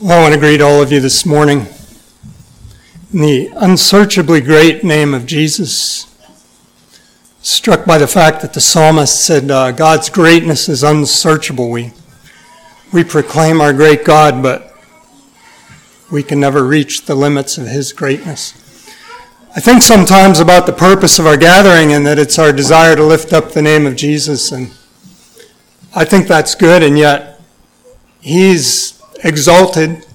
Well, I want to greet all of you this morning in the unsearchably great name of Jesus. Struck by the fact that the psalmist said, uh, God's greatness is unsearchable. We, we proclaim our great God, but we can never reach the limits of his greatness. I think sometimes about the purpose of our gathering and that it's our desire to lift up the name of Jesus. And I think that's good, and yet he's exalted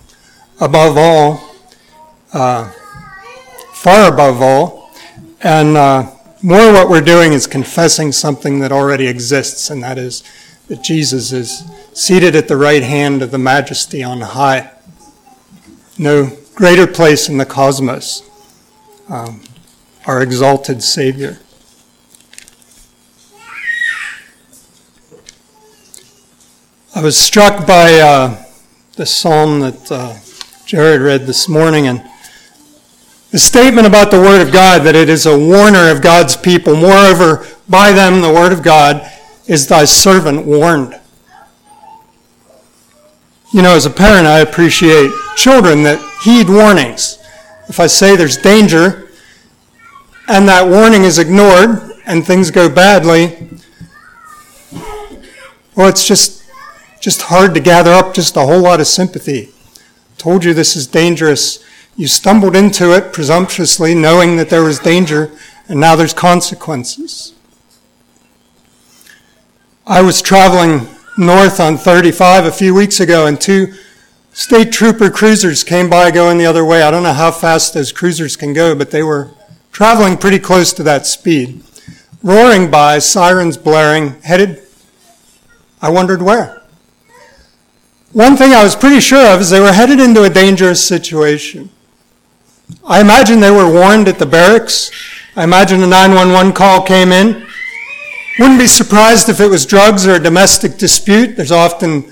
above all, uh, far above all, and uh, more what we're doing is confessing something that already exists, and that is that Jesus is seated at the right hand of the majesty on high. No greater place in the cosmos, um, our exalted Savior. I was struck by uh, the psalm that uh, Jared read this morning and the statement about the Word of God that it is a warner of God's people. Moreover, by them the Word of God is thy servant warned. You know, as a parent, I appreciate children that heed warnings. If I say there's danger and that warning is ignored and things go badly, well, it's just just hard to gather up just a whole lot of sympathy. Told you this is dangerous. You stumbled into it presumptuously, knowing that there was danger, and now there's consequences. I was traveling north on 35 a few weeks ago, and two state trooper cruisers came by going the other way. I don't know how fast those cruisers can go, but they were traveling pretty close to that speed. Roaring by, sirens blaring, headed, I wondered where. One thing I was pretty sure of is they were headed into a dangerous situation. I imagine they were warned at the barracks. I imagine a 911 call came in. Wouldn't be surprised if it was drugs or a domestic dispute. There's often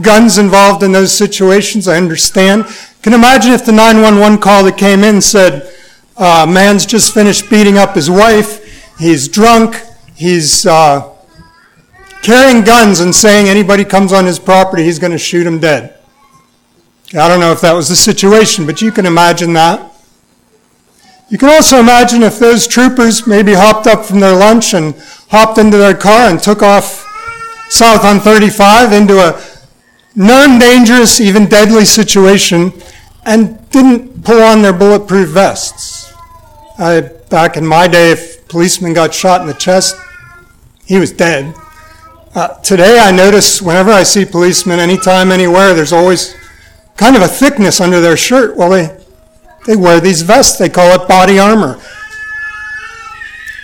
guns involved in those situations, I understand. Can imagine if the 911 call that came in said, uh, man's just finished beating up his wife, he's drunk, he's uh, carrying guns and saying anybody comes on his property, he's going to shoot him dead. I don't know if that was the situation, but you can imagine that. You can also imagine if those troopers maybe hopped up from their lunch and hopped into their car and took off south on 35 into a known dangerous, even deadly situation and didn't pull on their bulletproof vests. I, back in my day, if a policeman got shot in the chest, he was dead. Uh, today, I notice whenever I see policemen, anytime, anywhere, there's always kind of a thickness under their shirt. Well, they, they wear these vests. They call it body armor.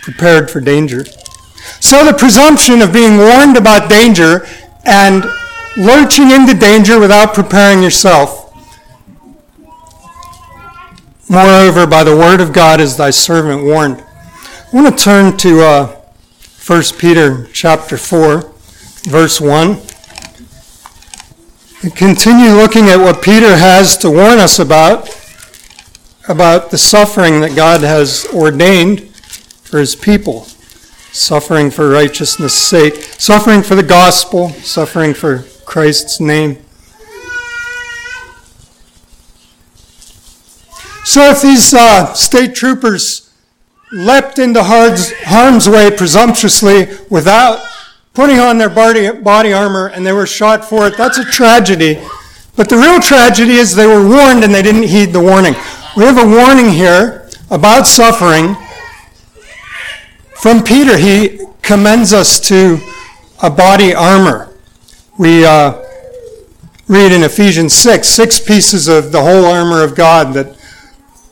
Prepared for danger. So the presumption of being warned about danger and lurching into danger without preparing yourself. Moreover, by the word of God is thy servant warned. I want to turn to uh, 1 Peter chapter 4 verse 1. And continue looking at what Peter has to warn us about, about the suffering that God has ordained for his people. Suffering for righteousness' sake, suffering for the gospel, suffering for Christ's name. So if these uh, state troopers leapt into harm's way presumptuously without putting on their body, body armor and they were shot for it. That's a tragedy. But the real tragedy is they were warned and they didn't heed the warning. We have a warning here about suffering from Peter. He commends us to a body armor. We uh, read in Ephesians 6, six pieces of the whole armor of God that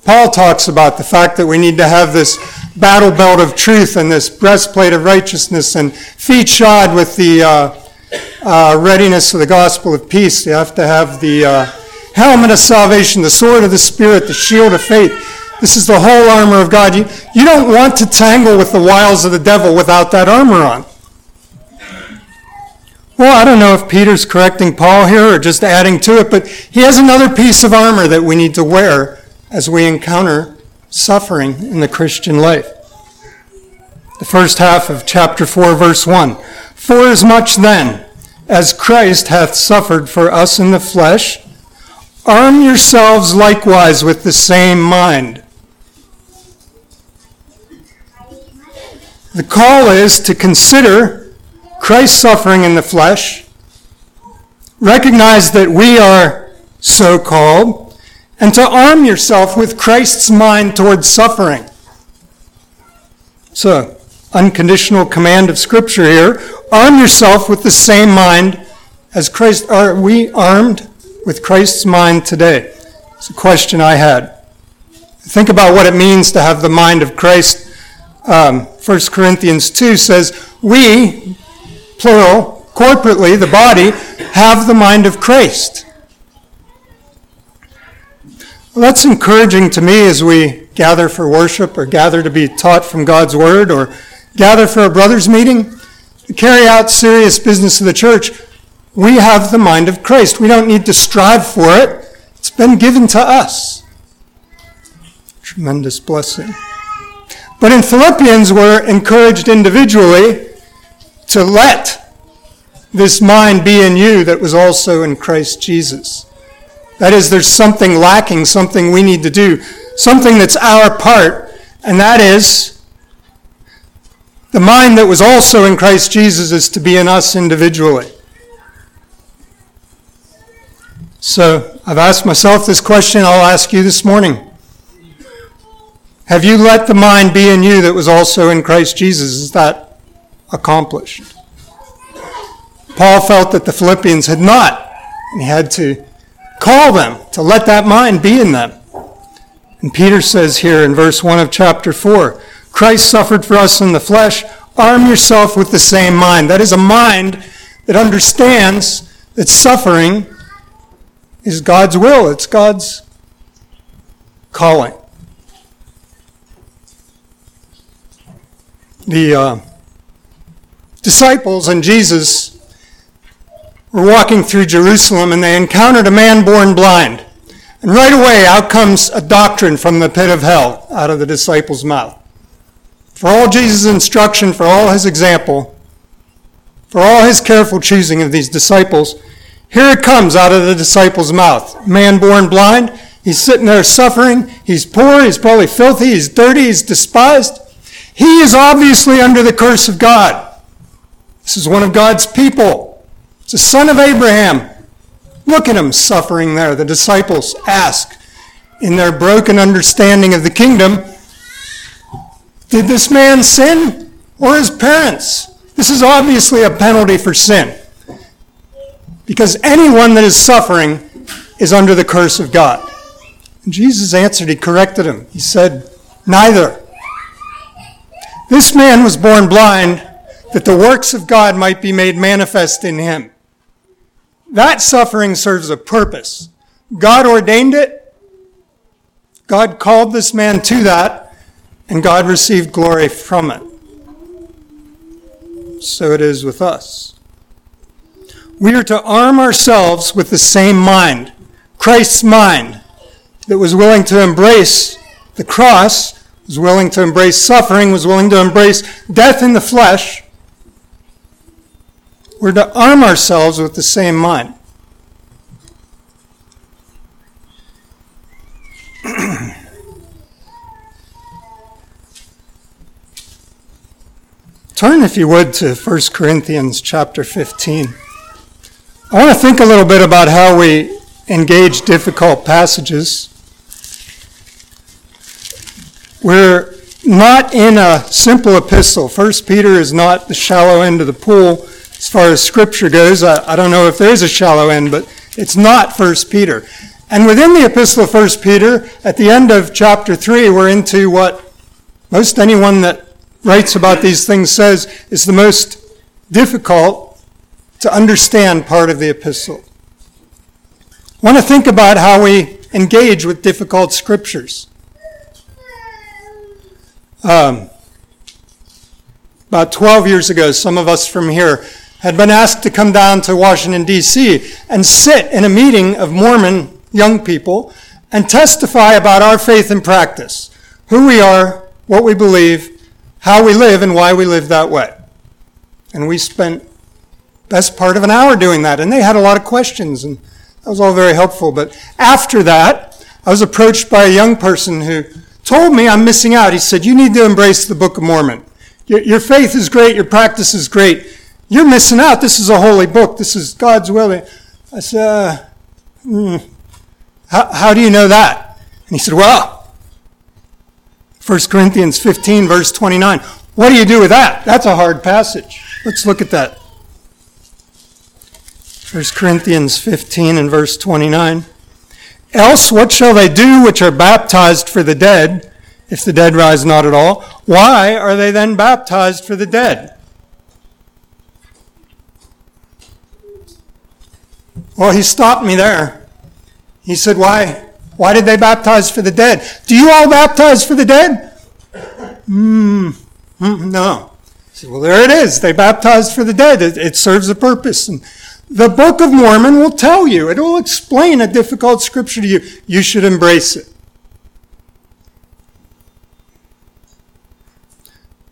Paul talks about the fact that we need to have this battle belt of truth and this breastplate of righteousness and feet shod with the uh, uh, readiness of the gospel of peace. You have to have the uh, helmet of salvation, the sword of the Spirit, the shield of faith. This is the whole armor of God. You, you don't want to tangle with the wiles of the devil without that armor on. Well, I don't know if Peter's correcting Paul here or just adding to it, but he has another piece of armor that we need to wear as we encounter suffering in the Christian life. The first half of chapter 4, verse 1. For as much then as Christ hath suffered for us in the flesh, arm yourselves likewise with the same mind. The call is to consider Christ's suffering in the flesh, recognize that we are so called, and to arm yourself with Christ's mind towards suffering. So, unconditional command of Scripture here. Arm yourself with the same mind as Christ. Are we armed with Christ's mind today? It's a question I had. Think about what it means to have the mind of Christ. Um, 1 Corinthians 2 says, We, plural, corporately, the body, have the mind of Christ. Well, that's encouraging to me as we gather for worship or gather to be taught from God's Word or gather for a brother's meeting, to carry out serious business of the church, we have the mind of Christ. We don't need to strive for it. It's been given to us. Tremendous blessing. But in Philippians, we're encouraged individually to let this mind be in you that was also in Christ Jesus. That is, there's something lacking, something we need to do, something that's our part, and that is the mind that was also in Christ Jesus is to be in us individually. So I've asked myself this question, I'll ask you this morning. Have you let the mind be in you that was also in Christ Jesus? Is that accomplished? Paul felt that the Philippians had not, and he had to call them to let that mind be in them. And Peter says here in verse 1 of chapter 4 Christ suffered for us in the flesh. Arm yourself with the same mind. That is a mind that understands that suffering is God's will, it's God's calling. The uh, disciples and Jesus were walking through Jerusalem and they encountered a man born blind. And right away, out comes a doctrine from the pit of hell out of the disciples' mouth for all Jesus' instruction, for all his example, for all his careful choosing of these disciples, here it comes out of the disciples' mouth. Man born blind, he's sitting there suffering, he's poor, he's probably filthy, he's dirty, he's despised. He is obviously under the curse of God. This is one of God's people. It's a son of Abraham. Look at him suffering there. The disciples ask in their broken understanding of the kingdom, did this man sin or his parents? This is obviously a penalty for sin. Because anyone that is suffering is under the curse of God. And Jesus answered, he corrected him. He said, Neither. This man was born blind that the works of God might be made manifest in him. That suffering serves a purpose. God ordained it. God called this man to that and God received glory from it. So it is with us. We are to arm ourselves with the same mind, Christ's mind, that was willing to embrace the cross, was willing to embrace suffering, was willing to embrace death in the flesh. We're to arm ourselves with the same mind. Turn, if you would, to 1 Corinthians chapter 15. I want to think a little bit about how we engage difficult passages. We're not in a simple epistle. 1 Peter is not the shallow end of the pool as far as Scripture goes. I, I don't know if there's a shallow end, but it's not 1 Peter. And within the epistle of 1 Peter, at the end of chapter 3, we're into what most anyone that writes about these things says is the most difficult to understand part of the epistle. I want to think about how we engage with difficult scriptures. Um, about 12 years ago, some of us from here had been asked to come down to Washington, D.C. and sit in a meeting of Mormon young people and testify about our faith and practice, who we are, what we believe, how we live and why we live that way. And we spent best part of an hour doing that, and they had a lot of questions, and That was all very helpful. But after that, I was approached by a young person who told me I'm missing out. He said, You need to embrace the Book of Mormon. Your, your faith is great, your practice is great. You're missing out. This is a holy book. This is God's will. I said, uh, hmm, how, how do you know that? And he said, Well, 1 Corinthians 15, verse 29. What do you do with that? That's a hard passage. Let's look at that. 1 Corinthians 15 and verse 29. Else, what shall they do which are baptized for the dead, if the dead rise not at all? Why are they then baptized for the dead? Well, he stopped me there. He said, Why? Why did they baptize for the dead? Do you all baptize for the dead? Hmm, no. Said, well, there it is. They baptized for the dead. It, it serves a purpose. And the Book of Mormon will tell you, it will explain a difficult scripture to you. You should embrace it.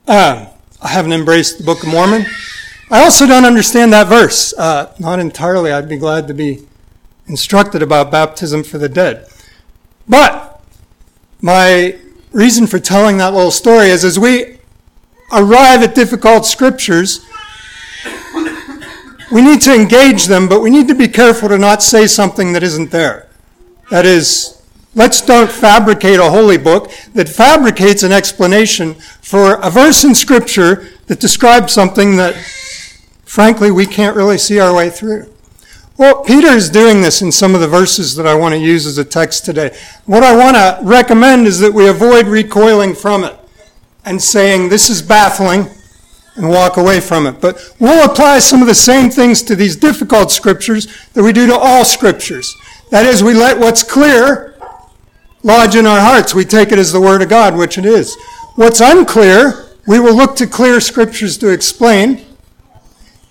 Uh, I haven't embraced the Book of Mormon. I also don't understand that verse. Uh, not entirely. I'd be glad to be instructed about baptism for the dead. But my reason for telling that little story is as we arrive at difficult scriptures, we need to engage them, but we need to be careful to not say something that isn't there. That is, let's don't fabricate a holy book that fabricates an explanation for a verse in Scripture that describes something that, frankly, we can't really see our way through. Well, Peter is doing this in some of the verses that I want to use as a text today. What I want to recommend is that we avoid recoiling from it and saying, this is baffling, and walk away from it. But we'll apply some of the same things to these difficult scriptures that we do to all scriptures. That is, we let what's clear lodge in our hearts. We take it as the Word of God, which it is. What's unclear, we will look to clear scriptures to explain.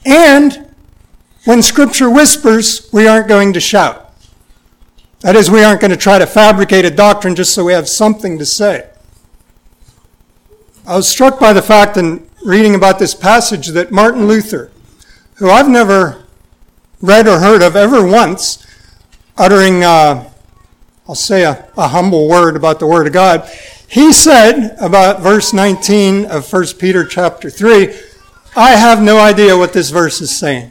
And when scripture whispers, we aren't going to shout. That is, we aren't going to try to fabricate a doctrine just so we have something to say. I was struck by the fact in reading about this passage that Martin Luther, who I've never read or heard of ever once, uttering, uh, I'll say a, a humble word about the Word of God, he said about verse 19 of 1 Peter chapter 3, I have no idea what this verse is saying.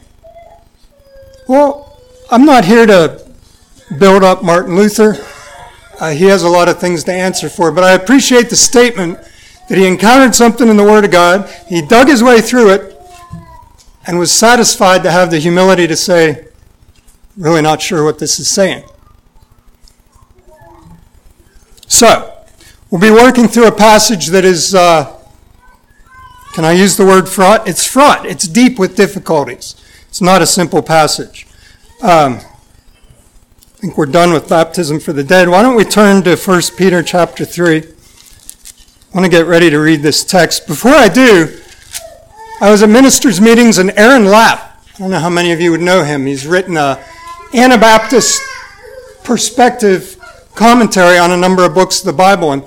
Well, I'm not here to build up Martin Luther. Uh, he has a lot of things to answer for, but I appreciate the statement that he encountered something in the Word of God, he dug his way through it, and was satisfied to have the humility to say, really not sure what this is saying. So, we'll be working through a passage that is, uh, can I use the word fraught? It's fraught. It's deep with difficulties. It's not a simple passage. Um, I think we're done with baptism for the dead. Why don't we turn to 1 Peter chapter 3? I want to get ready to read this text. Before I do, I was at ministers' meetings and Aaron Lapp, I don't know how many of you would know him, he's written a Anabaptist perspective commentary on a number of books of the Bible. And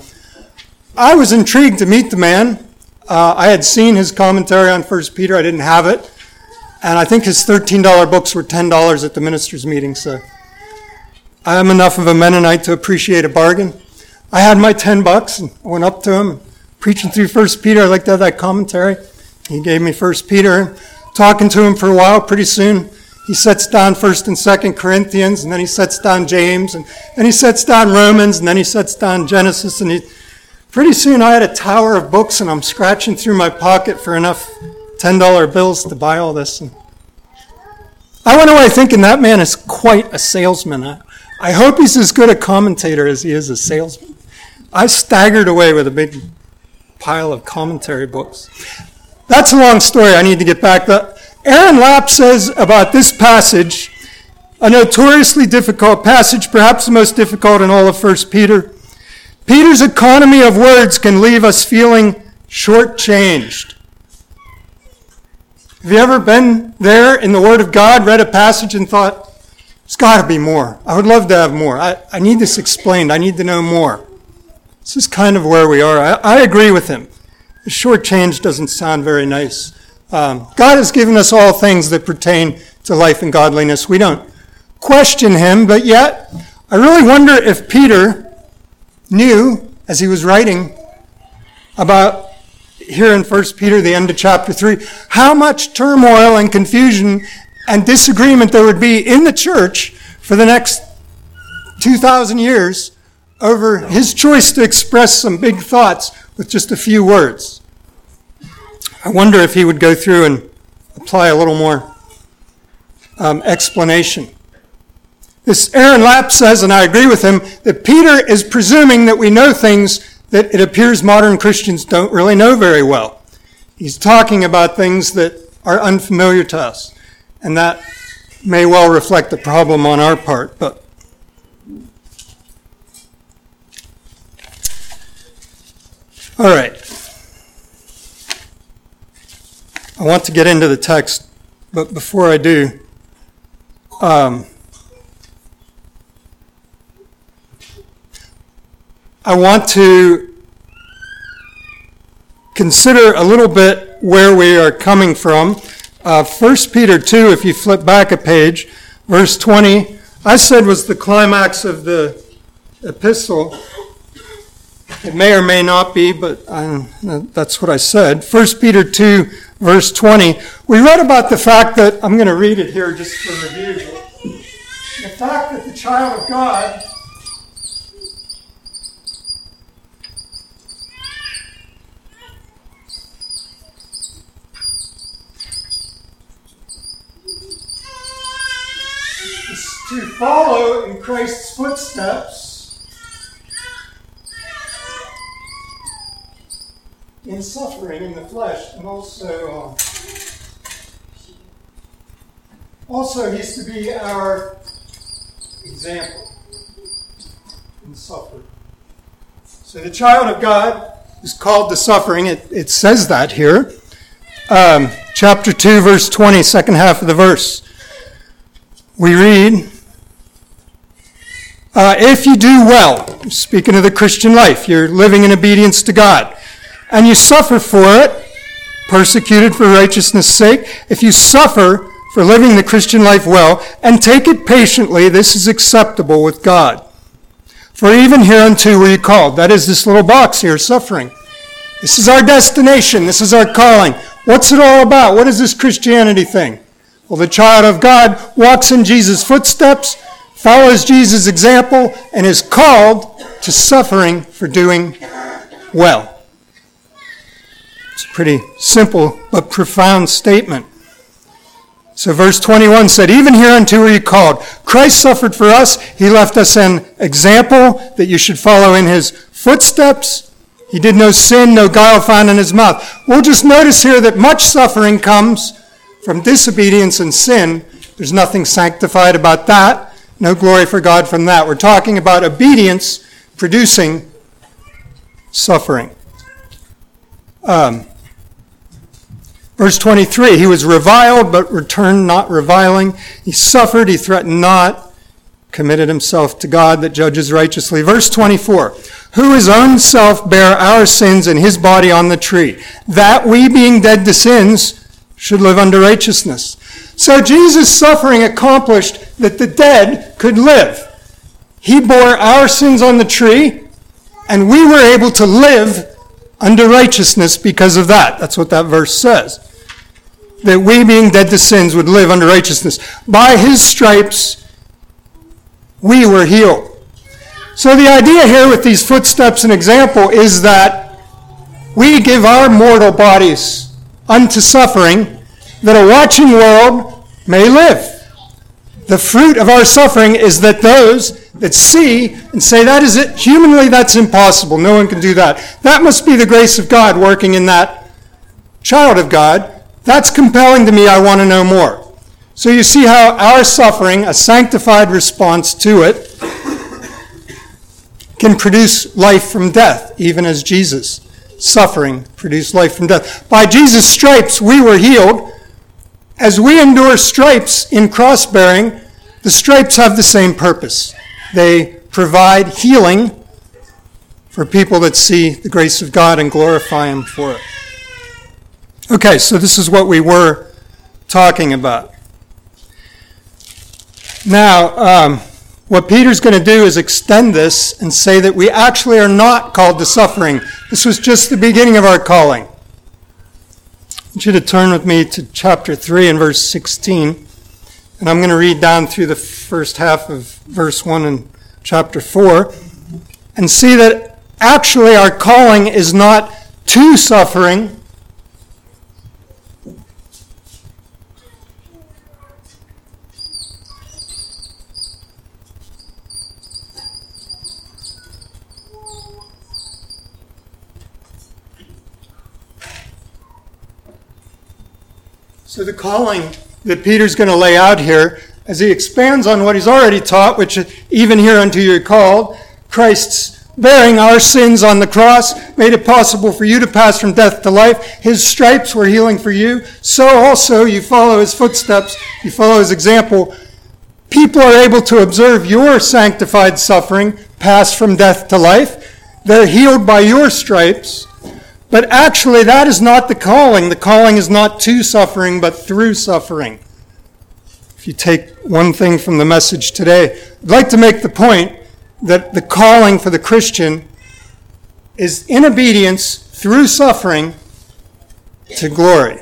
I was intrigued to meet the man. Uh, I had seen his commentary on First Peter, I didn't have it. And I think his $13 books were $10 at the ministers' meeting, so I am enough of a Mennonite to appreciate a bargain. I had my 10 bucks and went up to him, preaching through First Peter. I like to have that commentary. He gave me First Peter. Talking to him for a while, pretty soon he sets down First and Second Corinthians, and then he sets down James, and then he sets down Romans, and then he sets down Genesis, and he. Pretty soon I had a tower of books, and I'm scratching through my pocket for enough $10 bills to buy all this. And I went away thinking that man is quite a salesman. I, I hope he's as good a commentator as he is a salesman. I staggered away with a big pile of commentary books. That's a long story. I need to get back. to. Aaron Lapp says about this passage, a notoriously difficult passage, perhaps the most difficult in all of 1 Peter. Peter's economy of words can leave us feeling shortchanged. Have you ever been there in the Word of God, read a passage, and thought, there's got to be more. I would love to have more. I, I need this explained. I need to know more. This is kind of where we are. I, I agree with him. The short change doesn't sound very nice. Um, God has given us all things that pertain to life and godliness. We don't question him, but yet I really wonder if Peter knew as he was writing about here in 1 Peter, the end of chapter 3, how much turmoil and confusion and disagreement there would be in the church for the next 2,000 years over his choice to express some big thoughts with just a few words. I wonder if he would go through and apply a little more um, explanation. This Aaron Lapp says, and I agree with him, that Peter is presuming that we know things that it appears modern Christians don't really know very well. He's talking about things that are unfamiliar to us, and that may well reflect the problem on our part, but All right. I want to get into the text, but before I do, um, I want to consider a little bit where we are coming from. Uh, 1 Peter 2, if you flip back a page, verse 20, I said was the climax of the epistle. It may or may not be, but I, that's what I said. 1 Peter 2, verse 20. We read about the fact that, I'm going to read it here just for review. The fact that the child of God to follow in Christ's footsteps in suffering in the flesh, and also, uh, also he's to be our example in suffering. So the child of God is called to suffering. It, it says that here. Um, chapter 2, verse 20, second half of the verse. We read, uh, if you do well, speaking of the Christian life, you're living in obedience to God and you suffer for it, persecuted for righteousness' sake, if you suffer for living the Christian life well, and take it patiently, this is acceptable with God. For even hereunto were you called. That is this little box here, suffering. This is our destination. This is our calling. What's it all about? What is this Christianity thing? Well, the child of God walks in Jesus' footsteps, follows Jesus' example, and is called to suffering for doing well. It's a pretty simple but profound statement. So verse 21 said, Even hereunto are you called. Christ suffered for us. He left us an example that you should follow in his footsteps. He did no sin, no guile found in his mouth. We'll just notice here that much suffering comes from disobedience and sin. There's nothing sanctified about that. No glory for God from that. We're talking about obedience producing suffering. Um, verse 23 He was reviled, but returned not reviling. He suffered, he threatened not, committed himself to God that judges righteously. Verse 24 Who his own self bare our sins in his body on the tree, that we, being dead to sins, should live under righteousness. So Jesus' suffering accomplished that the dead could live. He bore our sins on the tree, and we were able to live under righteousness because of that. That's what that verse says. That we, being dead to sins, would live under righteousness. By his stripes, we were healed. So the idea here with these footsteps and example is that we give our mortal bodies unto suffering that a watching world may live. The fruit of our suffering is that those that see and say, that is it, humanly that's impossible. No one can do that. That must be the grace of God working in that child of God. That's compelling to me. I want to know more. So you see how our suffering, a sanctified response to it, can produce life from death, even as Jesus' suffering produced life from death. By Jesus' stripes, we were healed as we endure stripes in cross bearing, the stripes have the same purpose. They provide healing for people that see the grace of God and glorify Him for it. Okay, so this is what we were talking about. Now, um, what Peter's going to do is extend this and say that we actually are not called to suffering. This was just the beginning of our calling. Want you to turn with me to chapter 3 and verse 16. And I'm going to read down through the first half of verse 1 and chapter 4 and see that actually our calling is not to suffering, So the calling that Peter's going to lay out here, as he expands on what he's already taught, which even here unto you called, Christ's bearing our sins on the cross made it possible for you to pass from death to life. His stripes were healing for you. So also you follow his footsteps, you follow his example. People are able to observe your sanctified suffering, pass from death to life. They're healed by your stripes. But actually, that is not the calling. The calling is not to suffering, but through suffering. If you take one thing from the message today, I'd like to make the point that the calling for the Christian is in obedience through suffering to glory,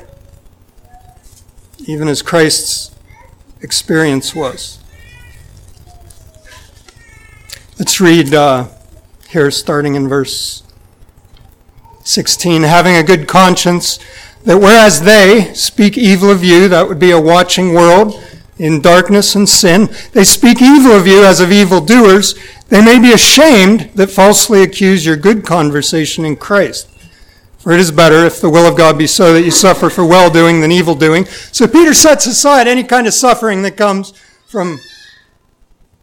even as Christ's experience was. Let's read uh, here, starting in verse 16, having a good conscience, that whereas they speak evil of you, that would be a watching world in darkness and sin, they speak evil of you as of evildoers, they may be ashamed that falsely accuse your good conversation in Christ. For it is better, if the will of God be so, that you suffer for well doing than evil doing. So Peter sets aside any kind of suffering that comes from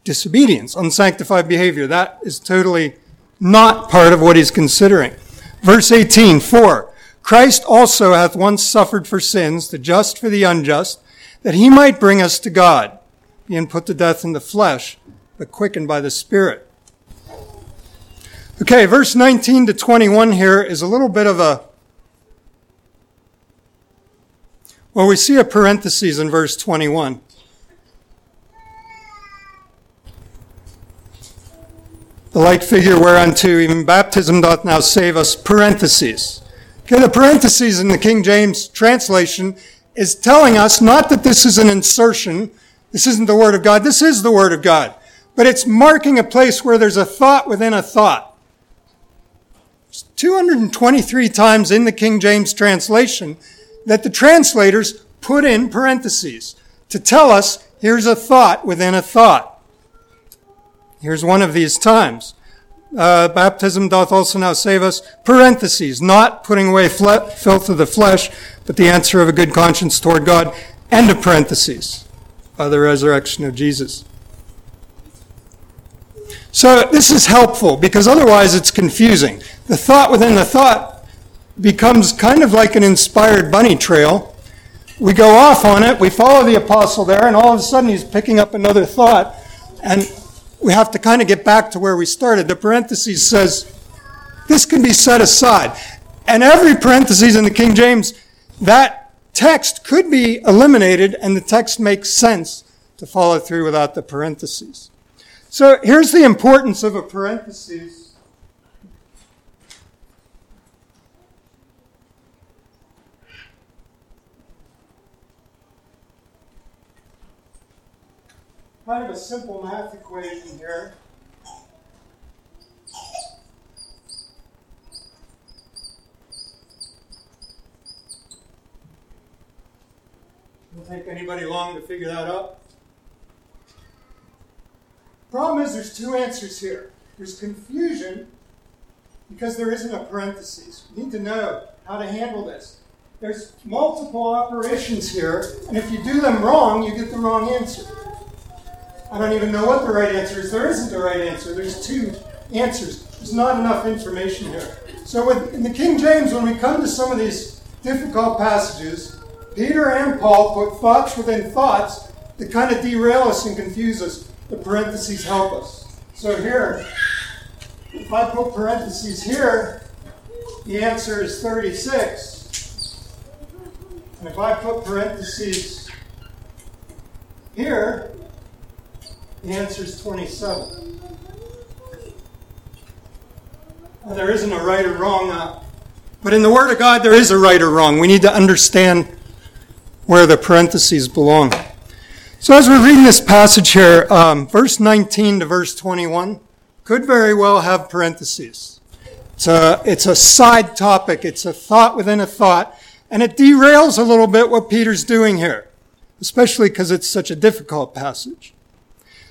disobedience, unsanctified behavior. That is totally not part of what he's considering. Verse 18, for Christ also hath once suffered for sins, the just for the unjust, that he might bring us to God, being put to death in the flesh, but quickened by the Spirit. Okay, verse 19 to 21 here is a little bit of a well, we see a parenthesis in verse 21. The like figure whereunto even baptism doth now save us, parentheses. Okay, the parentheses in the King James translation is telling us not that this is an insertion, this isn't the Word of God, this is the Word of God, but it's marking a place where there's a thought within a thought. It's 223 times in the King James translation that the translators put in parentheses to tell us here's a thought within a thought. Here's one of these times. Uh, baptism doth also now save us, parentheses, not putting away fle- filth of the flesh, but the answer of a good conscience toward God, end of parentheses, by the resurrection of Jesus. So this is helpful because otherwise it's confusing. The thought within the thought becomes kind of like an inspired bunny trail. We go off on it, we follow the apostle there, and all of a sudden he's picking up another thought, and we have to kind of get back to where we started. The parenthesis says, this can be set aside. And every parenthesis in the King James, that text could be eliminated and the text makes sense to follow through without the parentheses. So here's the importance of a parenthesis. Kind of a simple math equation here. It'll take anybody long to figure that out. Problem is, there's two answers here. There's confusion because there isn't a parenthesis. You need to know how to handle this. There's multiple operations here, and if you do them wrong, you get the wrong answer. I don't even know what the right answer is. There isn't a right answer. There's two answers. There's not enough information here. So with, in the King James, when we come to some of these difficult passages, Peter and Paul put thoughts within thoughts that kind of derail us and confuse us. The parentheses help us. So here, if I put parentheses here, the answer is 36. And if I put parentheses here, The answer is 27. Well, there isn't a right or wrong, uh, but in the Word of God, there is a right or wrong. We need to understand where the parentheses belong. So, as we're reading this passage here, um, verse 19 to verse 21 could very well have parentheses. It's a, it's a side topic, it's a thought within a thought, and it derails a little bit what Peter's doing here, especially because it's such a difficult passage.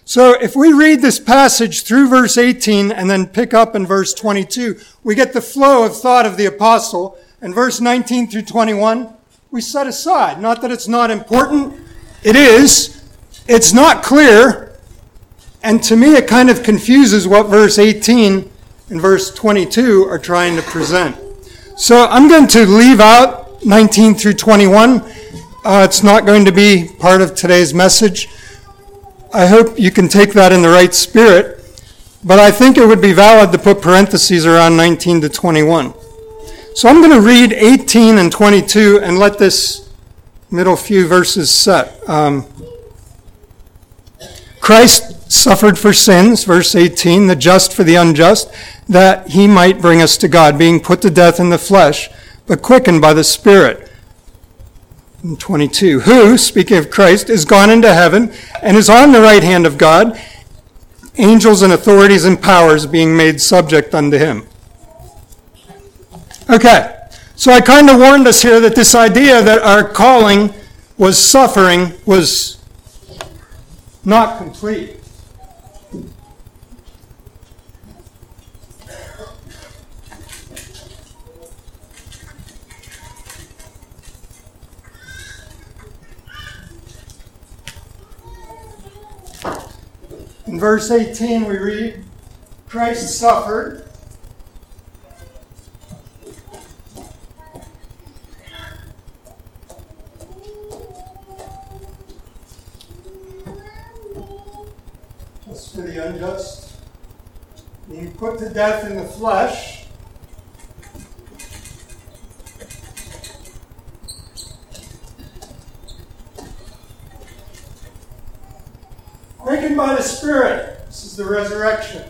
So if we read this passage through verse 18 and then pick up in verse 22, we get the flow of thought of the apostle. And verse 19 through 21, we set aside. Not that it's not important. It is. It's not clear. And to me, it kind of confuses what verse 18 and verse 22 are trying to present. So I'm going to leave out 19 through 21. Uh, it's not going to be part of today's message. I hope you can take that in the right spirit, but I think it would be valid to put parentheses around 19 to 21. So I'm going to read 18 and 22 and let this middle few verses set. Um, Christ suffered for sins, verse 18, the just for the unjust, that he might bring us to God, being put to death in the flesh, but quickened by the Spirit 22, who, speaking of Christ, is gone into heaven and is on the right hand of God, angels and authorities and powers being made subject unto him. Okay, so I kind of warned us here that this idea that our calling was suffering was not complete. In verse 18, we read, Christ suffered. Just for the unjust, being put to death in the flesh. Quickened by the Spirit. This is the resurrection.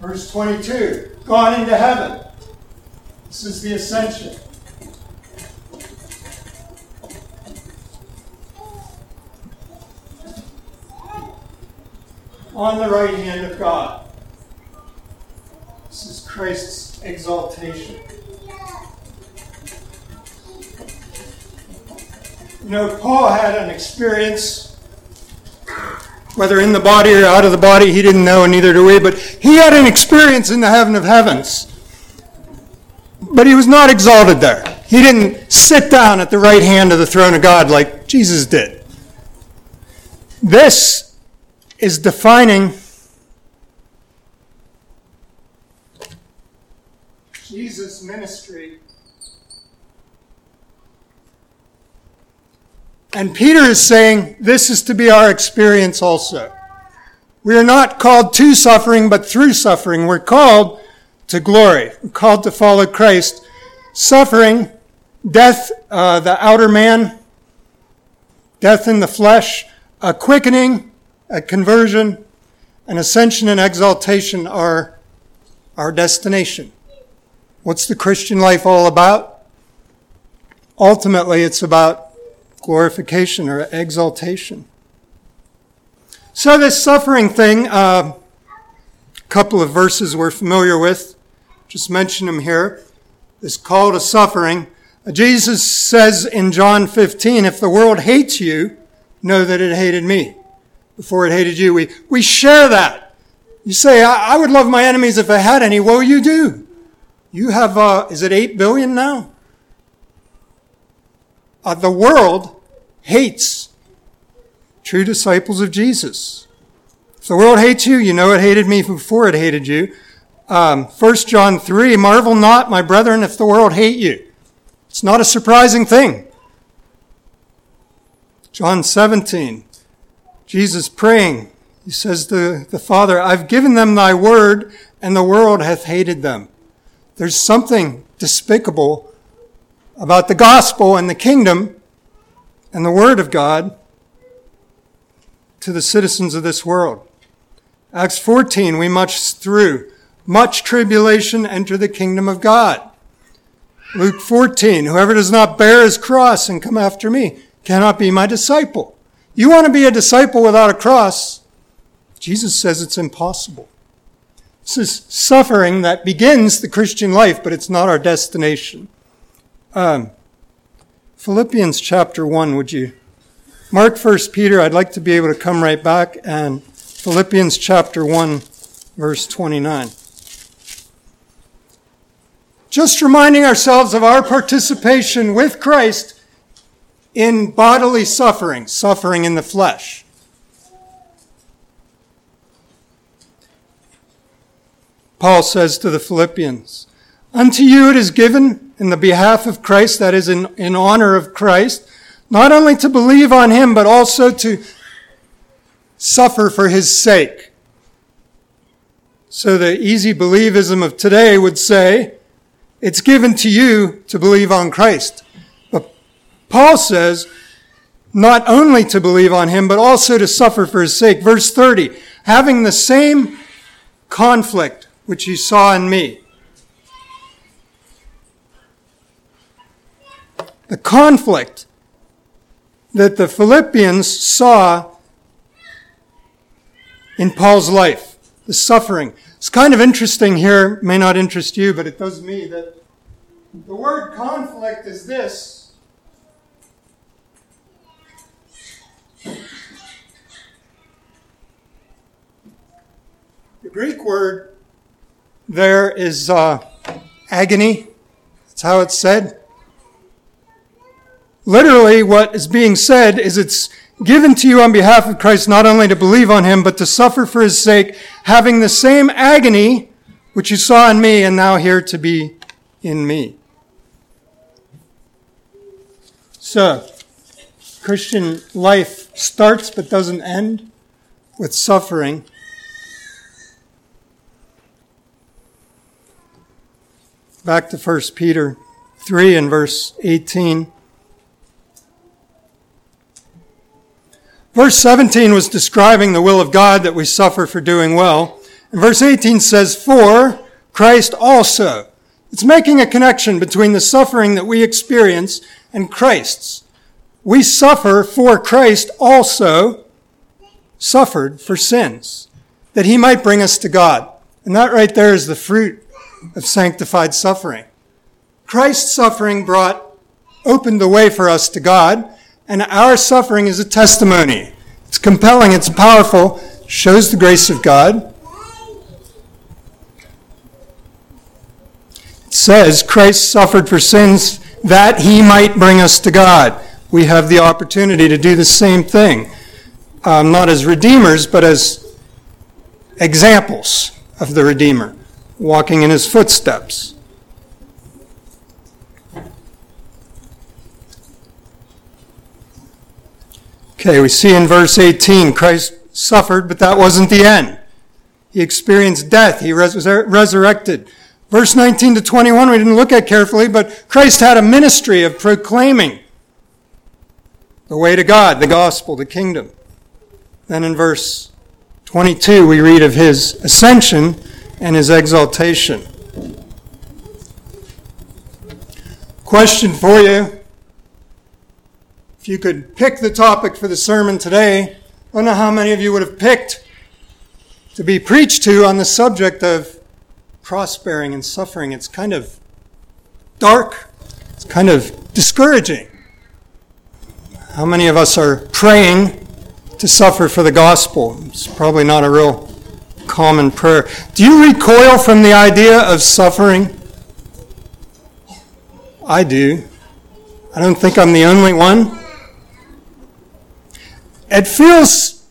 Verse 22 Gone into heaven. This is the ascension. On the right hand of God. This is Christ's exaltation. You know, Paul had an experience, whether in the body or out of the body, he didn't know, and neither do we, but he had an experience in the heaven of heavens. But he was not exalted there. He didn't sit down at the right hand of the throne of God like Jesus did. This is defining Jesus' ministry And Peter is saying this is to be our experience also. We are not called to suffering, but through suffering. We're called to glory. We're called to follow Christ. Suffering, death, uh, the outer man, death in the flesh, a quickening, a conversion, an ascension and exaltation are our destination. What's the Christian life all about? Ultimately, it's about glorification or exaltation. So, this suffering thing, a uh, couple of verses we're familiar with, just mention them here. This call to suffering. Jesus says in John 15, if the world hates you, know that it hated me before it hated you. We, we share that. You say, I, I would love my enemies if I had any. Well, you do. You have, uh, is it 8 billion now? Uh, the world hates true disciples of Jesus. If the world hates you, you know it hated me before it hated you. Um, 1 John 3, marvel not, my brethren, if the world hate you. It's not a surprising thing. John 17, Jesus praying, he says to the Father, I've given them thy word, and the world hath hated them. There's something despicable about the gospel and the kingdom and the word of God to the citizens of this world. Acts 14, we much through much tribulation enter the kingdom of God. Luke 14, whoever does not bear his cross and come after me cannot be my disciple. You want to be a disciple without a cross? Jesus says it's impossible. This is suffering that begins the Christian life, but it's not our destination. Um, Philippians chapter 1, would you? Mark 1 Peter, I'd like to be able to come right back, and Philippians chapter 1, verse 29. Just reminding ourselves of our participation with Christ in bodily suffering, suffering in the flesh. Paul says to the Philippians, Unto you it is given in the behalf of Christ, that is, in, in honor of Christ, not only to believe on him, but also to suffer for his sake. So the easy believism of today would say, it's given to you to believe on Christ. But Paul says, not only to believe on him, but also to suffer for his sake. Verse 30, having the same conflict which you saw in me. The conflict that the Philippians saw in Paul's life, the suffering. It's kind of interesting here, may not interest you, but it does me, that the word conflict is this. The Greek word there is uh, agony. That's how it's said. Literally, what is being said is it's given to you on behalf of Christ not only to believe on him, but to suffer for his sake, having the same agony which you saw in me and now hear to be in me. So, Christian life starts but doesn't end with suffering. Back to 1 Peter 3 and verse 18. Verse 17 was describing the will of God that we suffer for doing well. And verse 18 says, For Christ also. It's making a connection between the suffering that we experience and Christ's. We suffer for Christ also suffered for sins, that he might bring us to God. And that right there is the fruit of sanctified suffering. Christ's suffering brought, opened the way for us to God, and our suffering is a testimony. It's compelling, it's powerful, shows the grace of God. It says Christ suffered for sins that he might bring us to God. We have the opportunity to do the same thing, um, not as redeemers, but as examples of the Redeemer, walking in his footsteps. Okay, we see in verse 18, Christ suffered, but that wasn't the end. He experienced death. He res- er-, resurrected. Verse 19 to 21, we didn't look at carefully, but Christ had a ministry of proclaiming the way to God, the gospel, the kingdom. Then in verse 22, we read of his ascension and his exaltation. Question for you if you could pick the topic for the sermon today, I don't know how many of you would have picked to be preached to on the subject of cross-bearing and suffering. It's kind of dark. It's kind of discouraging. How many of us are praying to suffer for the gospel? It's probably not a real common prayer. Do you recoil from the idea of suffering? I do. I don't think I'm the only one. It feels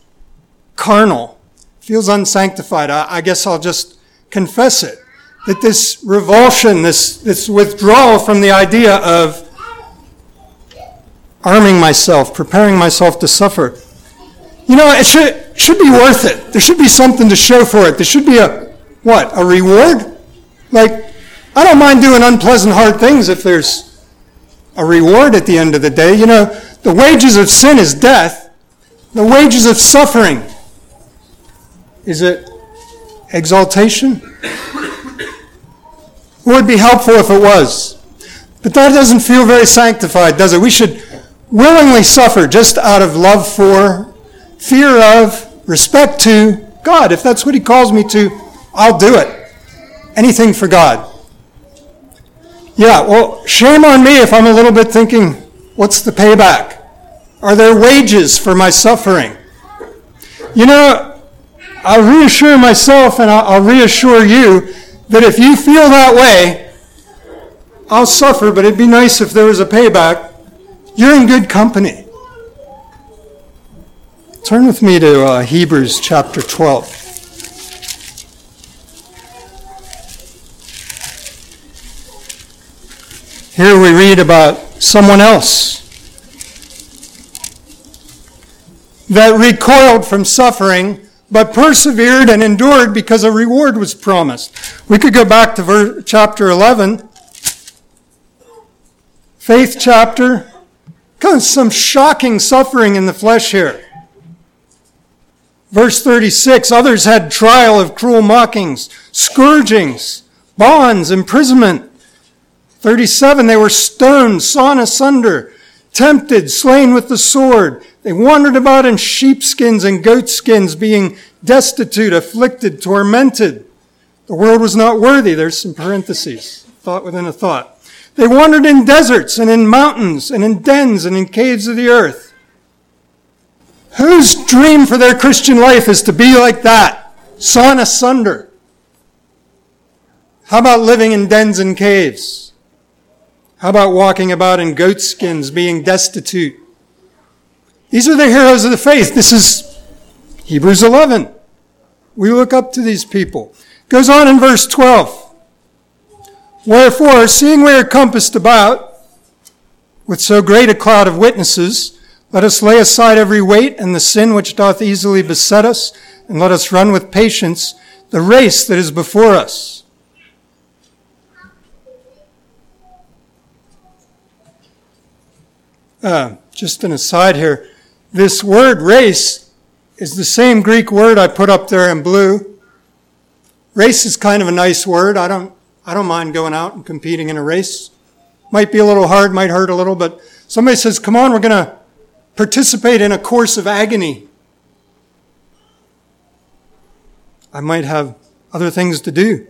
carnal, feels unsanctified. I, I guess I'll just confess it. That this revulsion, this, this withdrawal from the idea of arming myself, preparing myself to suffer, you know, it should, should be worth it. There should be something to show for it. There should be a, what, a reward? Like, I don't mind doing unpleasant, hard things if there's a reward at the end of the day. You know, the wages of sin is death. The wages of suffering is it exaltation? It would be helpful if it was. But that doesn't feel very sanctified, does it? We should willingly suffer just out of love for, fear of, respect to God. If that's what He calls me to, I'll do it. Anything for God. Yeah, well, shame on me if I'm a little bit thinking, what's the payback? Are there wages for my suffering? You know, I'll reassure myself and I'll reassure you that if you feel that way, I'll suffer, but it'd be nice if there was a payback. You're in good company. Turn with me to uh, Hebrews chapter 12. Here we read about someone else that recoiled from suffering but persevered and endured because a reward was promised. We could go back to verse, chapter 11, faith chapter. Comes Some shocking suffering in the flesh here. Verse 36 Others had trial of cruel mockings, scourgings, bonds, imprisonment. 37, they were stoned, sawn asunder, tempted, slain with the sword. They wandered about in sheepskins and goatskins, being destitute, afflicted, tormented. The world was not worthy. There's some parentheses, thought within a thought. They wandered in deserts and in mountains and in dens and in caves of the earth. Whose dream for their Christian life is to be like that, sawn asunder? How about living in dens and caves? How about walking about in goatskins, being destitute? These are the heroes of the faith. This is Hebrews 11. We look up to these people. Goes on in verse 12. Wherefore, seeing we are compassed about with so great a cloud of witnesses, let us lay aside every weight and the sin which doth easily beset us, and let us run with patience the race that is before us Uh, just an aside here. This word race is the same Greek word I put up there in blue. Race is kind of a nice word. I don't, I don't mind going out and competing in a race. Might be a little hard, might hurt a little, but somebody says, come on, we're going to participate in a course of agony. I might have other things to do.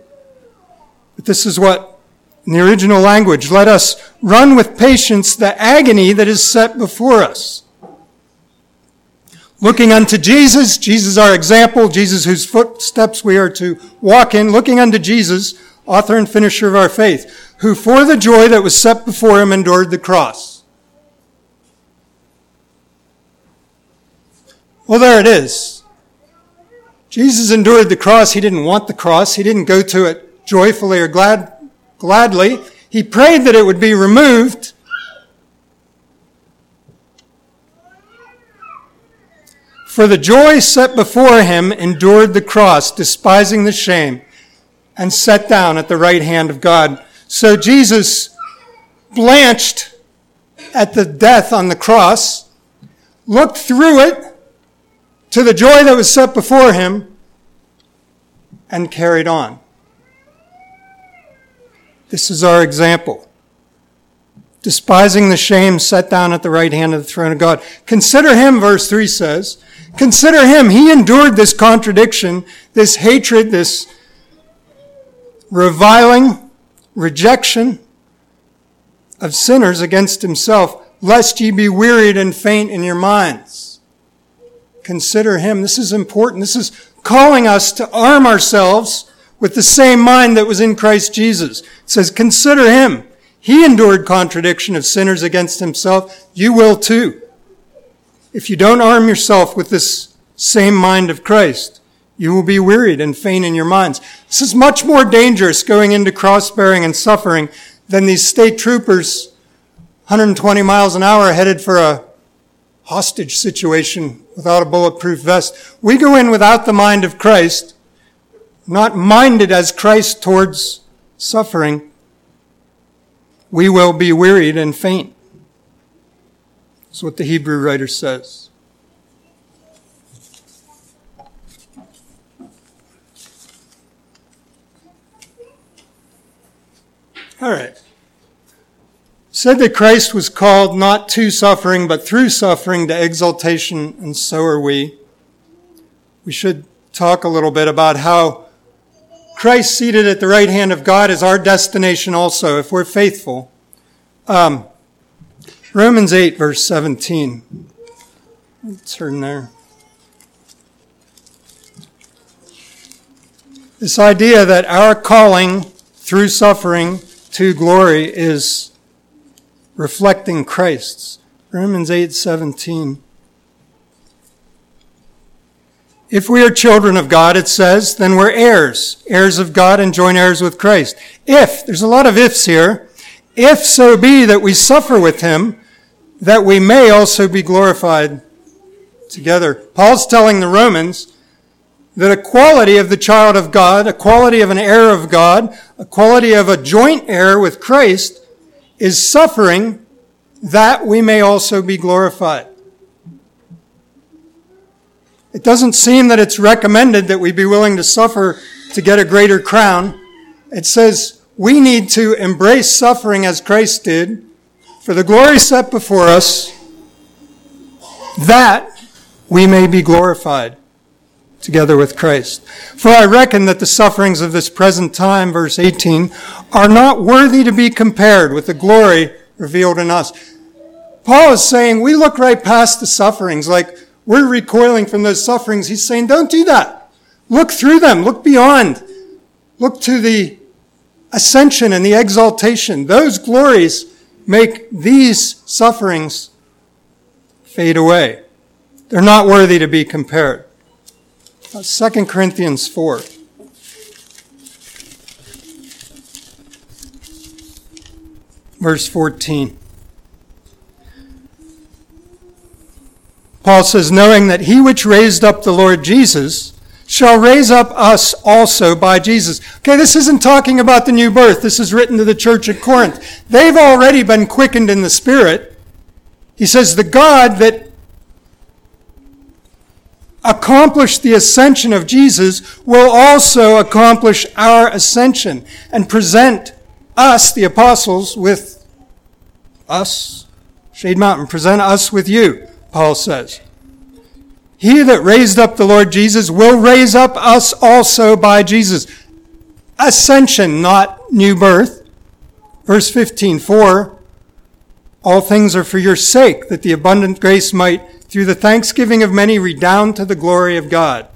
But this is what in the original language, let us run with patience the agony that is set before us. Looking unto Jesus, Jesus our example, Jesus whose footsteps we are to walk in, looking unto Jesus, author and finisher of our faith, who for the joy that was set before him endured the cross. Well, there it is. Jesus endured the cross. He didn't want the cross. He didn't go to it joyfully or glad, gladly. He prayed that it would be removed. For the joy set before him endured the cross, despising the shame, and sat down at the right hand of God. So Jesus blanched at the death on the cross, looked through it to the joy that was set before him, and carried on. This is our example. Despising the shame set down at the right hand of the throne of God. Consider him, verse 3 says. Consider him. He endured this contradiction, this hatred, this reviling, rejection of sinners against himself, lest ye be wearied and faint in your minds. Consider him. This is important. This is calling us to arm ourselves with the same mind that was in Christ Jesus. It says, consider him. He endured contradiction of sinners against himself. You will too. If you don't arm yourself with this same mind of Christ, you will be wearied and faint in your minds. This is much more dangerous going into cross bearing and suffering than these state troopers 120 miles an hour headed for a hostage situation without a bulletproof vest. We go in without the mind of Christ not minded as Christ towards suffering, we will be wearied and faint. That's what the Hebrew writer says. All right. Said that Christ was called not to suffering, but through suffering to exaltation, and so are we. We should talk a little bit about how Christ seated at the right hand of God is our destination also, if we're faithful. Um, Romans 8, verse 17. Let's turn there. This idea that our calling through suffering to glory is reflecting Christ's. Romans 8, 17. If we are children of God, it says, then we're heirs, heirs of God and joint heirs with Christ. If, there's a lot of ifs here, if so be that we suffer with him, that we may also be glorified together. Paul's telling the Romans that a quality of the child of God, a quality of an heir of God, a quality of a joint heir with Christ is suffering that we may also be glorified. It doesn't seem that it's recommended that we be willing to suffer to get a greater crown. It says we need to embrace suffering as Christ did for the glory set before us that we may be glorified together with Christ. For I reckon that the sufferings of this present time, verse 18, are not worthy to be compared with the glory revealed in us. Paul is saying we look right past the sufferings like we're recoiling from those sufferings. He's saying, don't do that. Look through them. Look beyond. Look to the ascension and the exaltation. Those glories make these sufferings fade away. They're not worthy to be compared. Uh, 2 Corinthians 4. Verse 14. Paul says, knowing that he which raised up the Lord Jesus shall raise up us also by Jesus. Okay, this isn't talking about the new birth. This is written to the church at Corinth. They've already been quickened in the Spirit. He says, the God that accomplished the ascension of Jesus will also accomplish our ascension and present us, the apostles, with us, Shade Mountain, present us with you. Paul says. He that raised up the Lord Jesus will raise up us also by Jesus. Ascension, not new birth. Verse 15, for all things are for your sake, that the abundant grace might, through the thanksgiving of many, redound to the glory of God.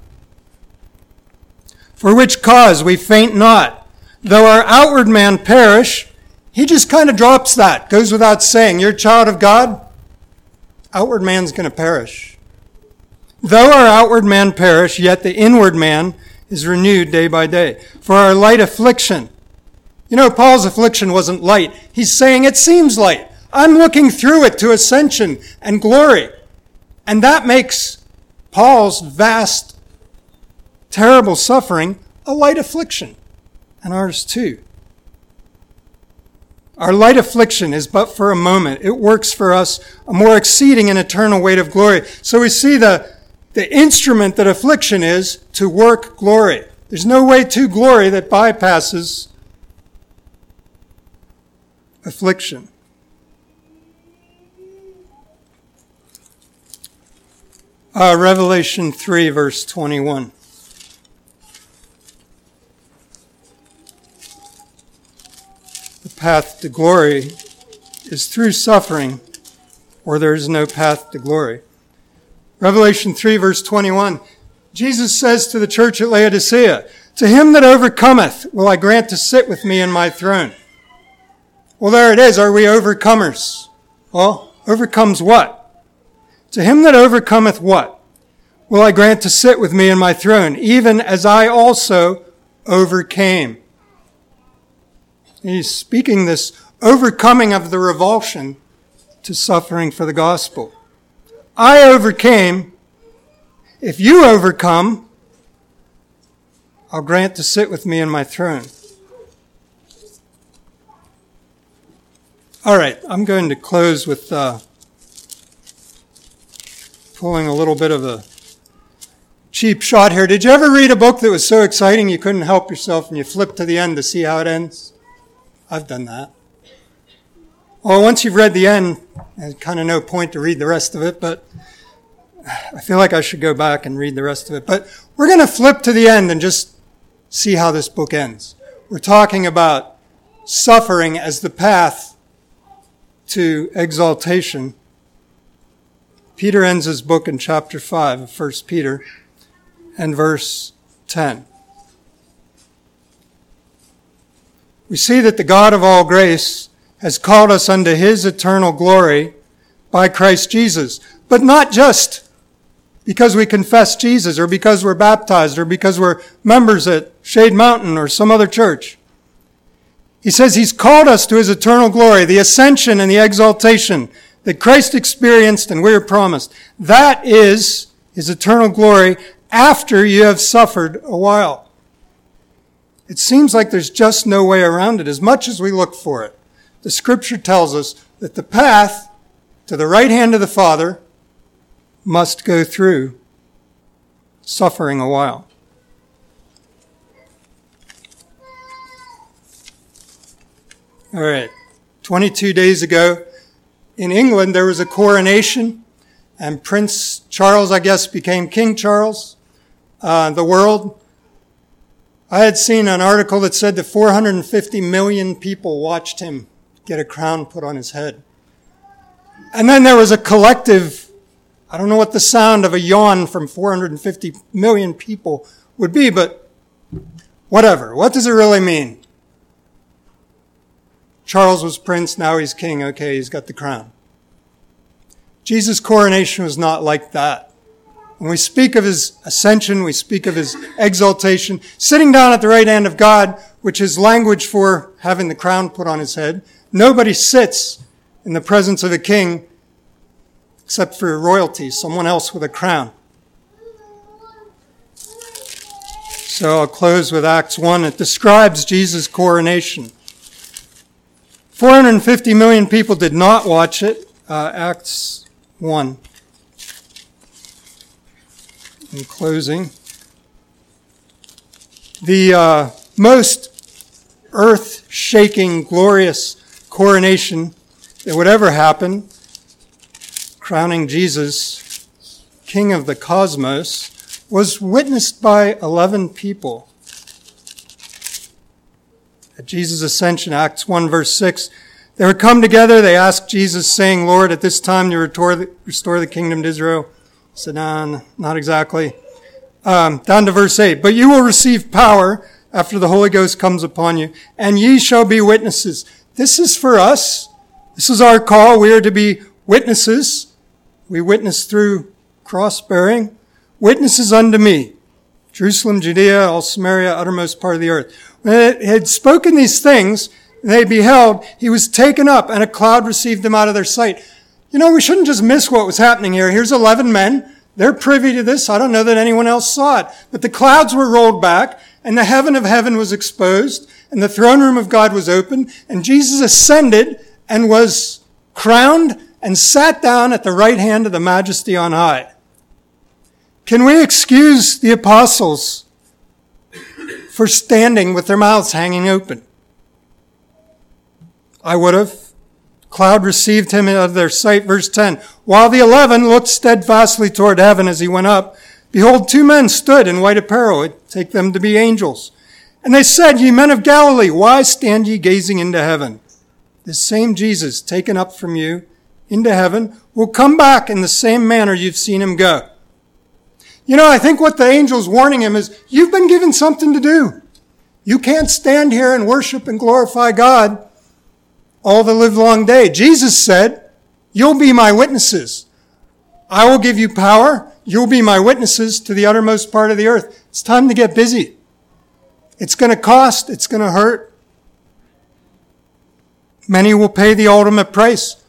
For which cause we faint not, though our outward man perish. He just kind of drops that, goes without saying. You're a child of God? Outward man's going to perish. Though our outward man perish, yet the inward man is renewed day by day. For our light affliction, you know, Paul's affliction wasn't light. He's saying it seems light. I'm looking through it to ascension and glory. And that makes Paul's vast, terrible suffering a light affliction. And ours too. Our light affliction is but for a moment. It works for us a more exceeding and eternal weight of glory. So we see the, the instrument that affliction is to work glory. There's no way to glory that bypasses affliction. Uh, Revelation 3, verse 21. Path to glory is through suffering, or there is no path to glory. Revelation 3, verse 21, Jesus says to the church at Laodicea, To him that overcometh will I grant to sit with me in my throne. Well, there it is. Are we overcomers? Well, overcomes what? To him that overcometh what? Will I grant to sit with me in my throne, even as I also overcame He's speaking this overcoming of the revulsion to suffering for the gospel. I overcame. If you overcome, I'll grant to sit with me in my throne. All right, I'm going to close with uh, pulling a little bit of a cheap shot here. Did you ever read a book that was so exciting you couldn't help yourself and you flipped to the end to see how it ends? I've done that. Well, once you've read the end, there's kind of no point to read the rest of it, but I feel like I should go back and read the rest of it. But we're going to flip to the end and just see how this book ends. We're talking about suffering as the path to exaltation. Peter ends his book in chapter 5 of 1 Peter and verse 10. We see that the God of all grace has called us unto his eternal glory by Christ Jesus. But not just because we confess Jesus or because we're baptized or because we're members at Shade Mountain or some other church. He says he's called us to his eternal glory, the ascension and the exaltation that Christ experienced and we are promised. That is his eternal glory after you have suffered a while. It seems like there's just no way around it as much as we look for it the scripture tells us that the path to the right hand of the Father must go through suffering a while. All right. 22 days ago in England, there was a coronation, and Prince Charles, I guess, became King Charles. Uh, the world I had seen an article that said that 450 million people watched him get a crown put on his head. And then there was a collective, I don't know what the sound of a yawn from 450 million people would be, but whatever. What does it really mean? Charles was prince, now he's king. Okay, he's got the crown. Jesus' coronation was not like that. When we speak of his ascension, we speak of his exaltation, sitting down at the right hand of God, which is language for having the crown put on his head. Nobody sits in the presence of a king except for royalty, someone else with a crown. So I'll close with Acts 1. It describes Jesus' coronation. 450 million people did not watch it. Uh, Acts 1. In closing, the uh, most earth shaking, glorious coronation that would ever happen, crowning Jesus king of the cosmos, was witnessed by 11 people. At Jesus' ascension, Acts 1 verse 6, they would come together, they asked Jesus saying, Lord, at this time you restore the kingdom to Israel. Nah, not exactly. Um, down to verse 8, but you will receive power after the Holy Ghost comes upon you, and ye shall be witnesses. This is for us. This is our call. We are to be witnesses. We witness through cross bearing. Witnesses unto me. Jerusalem, Judea, all Samaria, uttermost part of the earth. When he had spoken these things, they beheld, he was taken up and a cloud received him out of their sight. You know, we shouldn't just miss what was happening here. Here's 11 men. They're privy to this. I don't know that anyone else saw it. But the clouds were rolled back and the heaven of heaven was exposed and the throne room of God was open, and Jesus ascended and was crowned and sat down at the right hand of the majesty on high. Can we excuse the apostles for standing with their mouths hanging open? I would have. Cloud received him out of their sight. Verse 10. While the eleven looked steadfastly toward heaven as he went up, behold, two men stood in white apparel. I take them to be angels. And they said, Ye men of Galilee, why stand ye gazing into heaven? This same Jesus, taken up from you into heaven, will come back in the same manner you've seen him go. You know, I think what the angel's warning him is, you've been given something to do. You can't stand here and worship and glorify God all the live long day. Jesus said, you'll be my witnesses. I will give you power. You'll be my witnesses to the uttermost part of the earth. It's time to get busy. It's going to cost. It's going to hurt. Many will pay the ultimate price.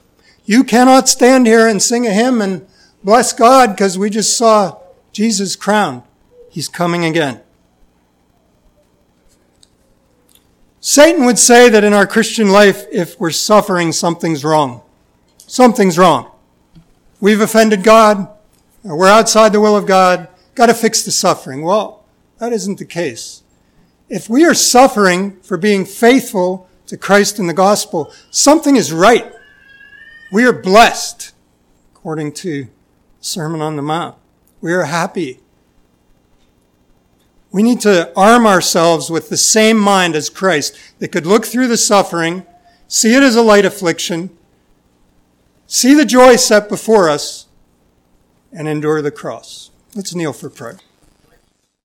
You cannot stand here and sing a hymn and bless God because we just saw Jesus crowned. He's coming again. Satan would say that in our Christian life, if we're suffering, something's wrong. Something's wrong. We've offended God. we're outside the will of God, got to fix the suffering. Well, that isn't the case. If we are suffering for being faithful to Christ and the gospel, something is right. We are blessed, according to Sermon on the Mount. We are happy. We need to arm ourselves with the same mind as Christ that could look through the suffering, see it as a light affliction, see the joy set before us, and endure the cross. Let's kneel for prayer.